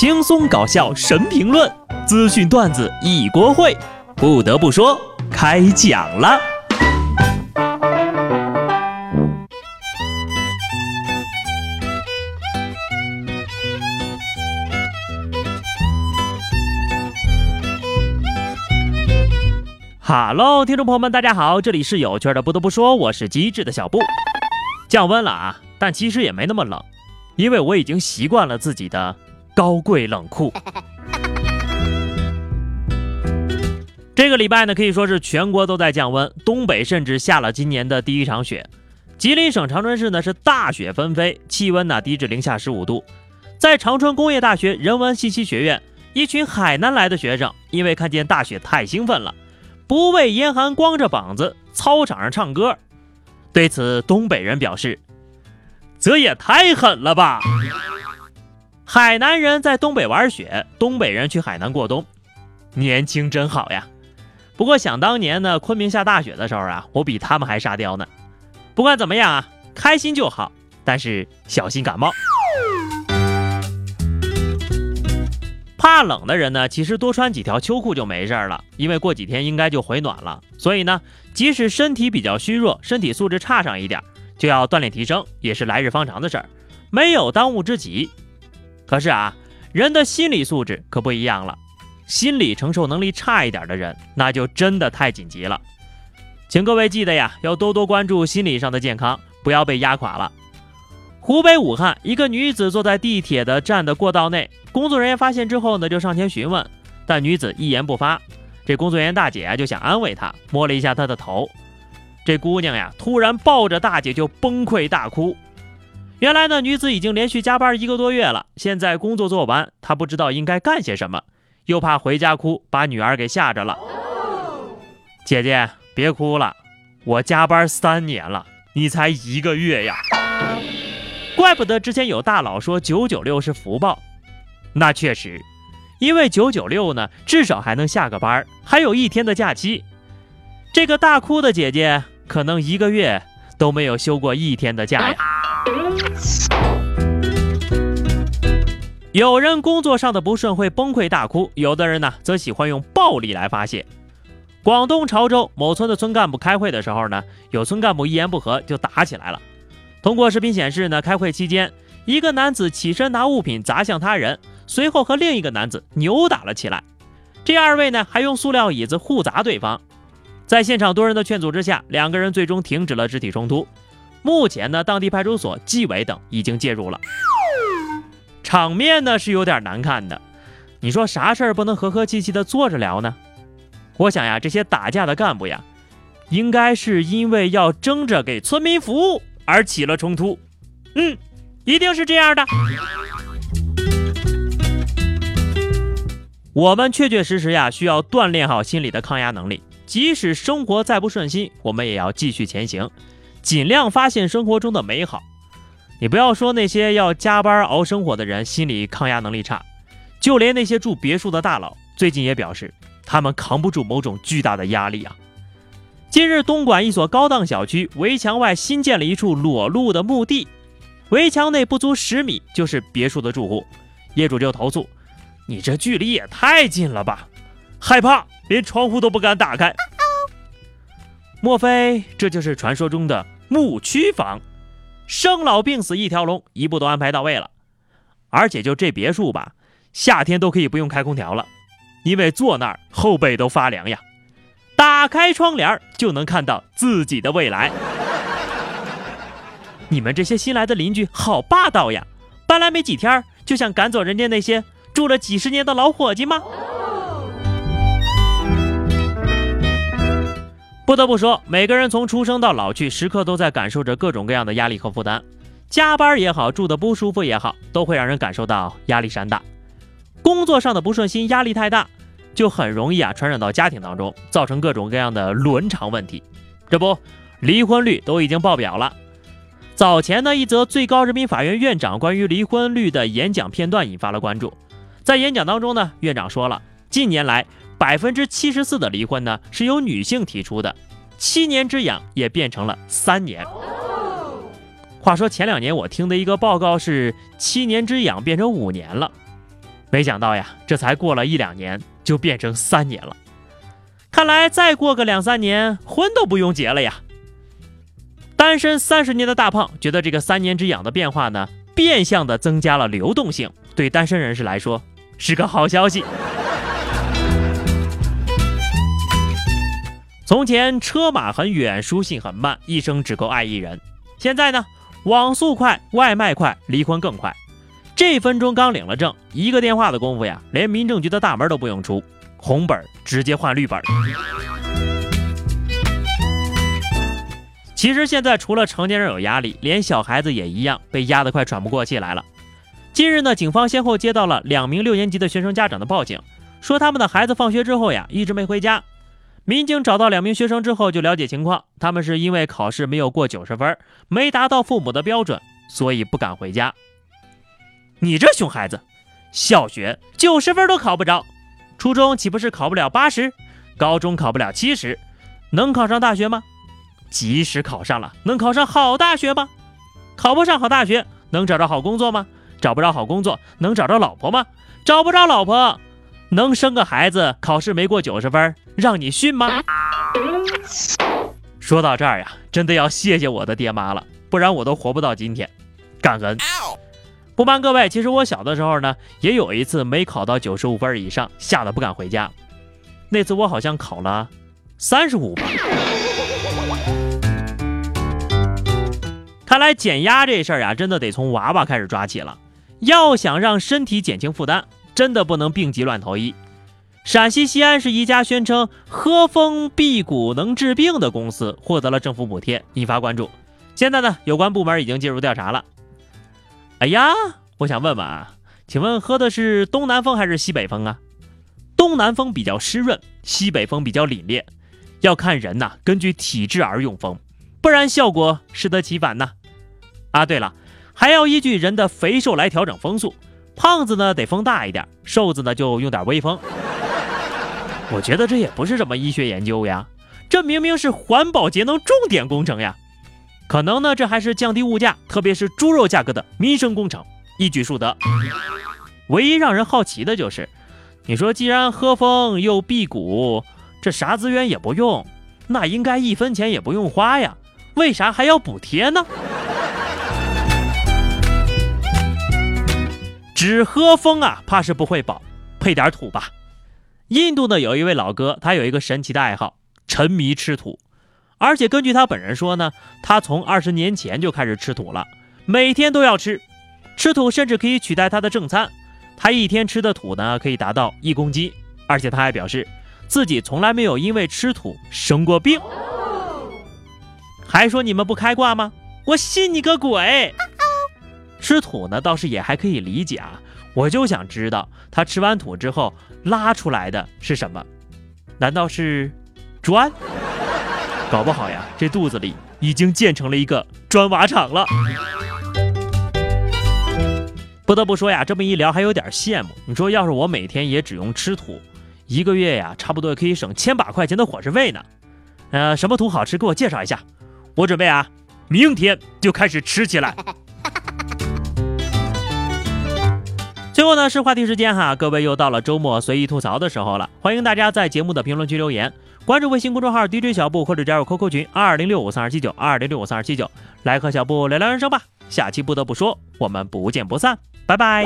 轻松搞笑神评论，资讯段子一锅烩。不得不说，开讲了。哈喽，听众朋友们，大家好，这里是有趣的。不得不说，我是机智的小布。降温了啊，但其实也没那么冷，因为我已经习惯了自己的高贵冷酷。这个礼拜呢，可以说是全国都在降温，东北甚至下了今年的第一场雪。吉林省长春市呢是大雪纷飞，气温呢低至零下十五度。在长春工业大学人文信息学院，一群海南来的学生因为看见大雪太兴奋了，不畏严寒，光着膀子操场上唱歌。对此，东北人表示：“这也太狠了吧！”海南人在东北玩雪，东北人去海南过冬，年轻真好呀。不过想当年呢，昆明下大雪的时候啊，我比他们还沙雕呢。不管怎么样啊，开心就好，但是小心感冒。怕冷的人呢，其实多穿几条秋裤就没事了，因为过几天应该就回暖了。所以呢，即使身体比较虚弱，身体素质差上一点，就要锻炼提升，也是来日方长的事儿，没有当务之急。可是啊，人的心理素质可不一样了，心理承受能力差一点的人，那就真的太紧急了。请各位记得呀，要多多关注心理上的健康，不要被压垮了。湖北武汉一个女子坐在地铁的站的过道内，工作人员发现之后呢，就上前询问，但女子一言不发。这工作人员大姐啊就想安慰她，摸了一下她的头。这姑娘呀突然抱着大姐就崩溃大哭。原来呢，女子已经连续加班一个多月了，现在工作做完，她不知道应该干些什么，又怕回家哭把女儿给吓着了。姐姐别哭了，我加班三年了，你才一个月呀。怪不得之前有大佬说九九六是福报，那确实，因为九九六呢，至少还能下个班，还有一天的假期。这个大哭的姐姐可能一个月都没有休过一天的假呀。有人工作上的不顺会崩溃大哭，有的人呢则喜欢用暴力来发泄。广东潮州某村的村干部开会的时候呢，有村干部一言不合就打起来了。通过视频显示呢，开会期间，一个男子起身拿物品砸向他人，随后和另一个男子扭打了起来。这二位呢，还用塑料椅子互砸对方。在现场多人的劝阻之下，两个人最终停止了肢体冲突。目前呢，当地派出所、纪委等已经介入了。场面呢是有点难看的。你说啥事儿不能和和气气的坐着聊呢？我想呀，这些打架的干部呀，应该是因为要争着给村民服务。而起了冲突，嗯，一定是这样的。我们确确实实呀，需要锻炼好心理的抗压能力。即使生活再不顺心，我们也要继续前行，尽量发现生活中的美好。你不要说那些要加班熬生活的人心理抗压能力差，就连那些住别墅的大佬，最近也表示他们扛不住某种巨大的压力啊。近日，东莞一所高档小区围墙外新建了一处裸露的墓地，围墙内不足十米就是别墅的住户，业主就投诉：“你这距离也太近了吧，害怕连窗户都不敢打开。”莫非这就是传说中的牧区房？生老病死一条龙，一步都安排到位了。而且就这别墅吧，夏天都可以不用开空调了，因为坐那儿后背都发凉呀。打开窗帘就能看到自己的未来。你们这些新来的邻居好霸道呀！搬来没几天就想赶走人家那些住了几十年的老伙计吗？不得不说，每个人从出生到老去，时刻都在感受着各种各样的压力和负担。加班也好，住的不舒服也好，都会让人感受到压力山大。工作上的不顺心，压力太大。就很容易啊传染到家庭当中，造成各种各样的伦常问题。这不，离婚率都已经爆表了。早前呢，一则最高人民法院院长关于离婚率的演讲片段引发了关注。在演讲当中呢，院长说了，近年来百分之七十四的离婚呢是由女性提出的，七年之痒也变成了三年。话说前两年我听的一个报告是七年之痒变成五年了。没想到呀，这才过了一两年，就变成三年了。看来再过个两三年，婚都不用结了呀。单身三十年的大胖觉得这个三年之痒的变化呢，变相的增加了流动性，对单身人士来说是个好消息。从前车马很远，书信很慢，一生只够爱一人。现在呢，网速快，外卖快，离婚更快。这分钟刚领了证，一个电话的功夫呀，连民政局的大门都不用出，红本直接换绿本。其实现在除了成年人有压力，连小孩子也一样被压得快喘不过气来了。近日呢，警方先后接到了两名六年级的学生家长的报警，说他们的孩子放学之后呀，一直没回家。民警找到两名学生之后，就了解情况，他们是因为考试没有过九十分，没达到父母的标准，所以不敢回家。你这熊孩子，小学九十分都考不着，初中岂不是考不了八十？高中考不了七十，能考上大学吗？即使考上了，能考上好大学吗？考不上好大学，能找着好工作吗？找不着好工作，能找着老婆吗？找不着老婆，能生个孩子？考试没过九十分，让你训吗？说到这儿呀，真的要谢谢我的爹妈了，不然我都活不到今天。感恩。不瞒各位，其实我小的时候呢，也有一次没考到九十五分以上，吓得不敢回家。那次我好像考了三十五分。看来减压这事儿呀，真的得从娃娃开始抓起了。要想让身体减轻负担，真的不能病急乱投医。陕西西安市一家宣称喝风辟谷能治病的公司获得了政府补贴，引发关注。现在呢，有关部门已经介入调查了。哎呀，我想问问啊，请问喝的是东南风还是西北风啊？东南风比较湿润，西北风比较凛冽，要看人呐，根据体质而用风，不然效果适得其反呐。啊，对了，还要依据人的肥瘦来调整风速，胖子呢得风大一点，瘦子呢就用点微风。我觉得这也不是什么医学研究呀，这明明是环保节能重点工程呀。可能呢，这还是降低物价，特别是猪肉价格的民生工程，一举数得。唯一让人好奇的就是，你说既然喝风又辟谷，这啥资源也不用，那应该一分钱也不用花呀，为啥还要补贴呢？只喝风啊，怕是不会饱，配点土吧。印度呢，有一位老哥，他有一个神奇的爱好，沉迷吃土。而且根据他本人说呢，他从二十年前就开始吃土了，每天都要吃，吃土甚至可以取代他的正餐。他一天吃的土呢，可以达到一公斤。而且他还表示，自己从来没有因为吃土生过病。还说你们不开挂吗？我信你个鬼！吃土呢，倒是也还可以理解啊。我就想知道，他吃完土之后拉出来的是什么？难道是砖？搞不好呀，这肚子里已经建成了一个砖瓦厂了。不得不说呀，这么一聊还有点羡慕。你说要是我每天也只用吃土，一个月呀，差不多可以省千把块钱的伙食费呢。呃，什么土好吃，给我介绍一下。我准备啊，明天就开始吃起来。后呢是话题时间哈，各位又到了周末随意吐槽的时候了，欢迎大家在节目的评论区留言。关注微信公众号 DJ 小布，或者加入 QQ 群二零六五三二七九二零六五三二七九，来和小布聊聊人生吧。下期不得不说，我们不见不散，拜拜。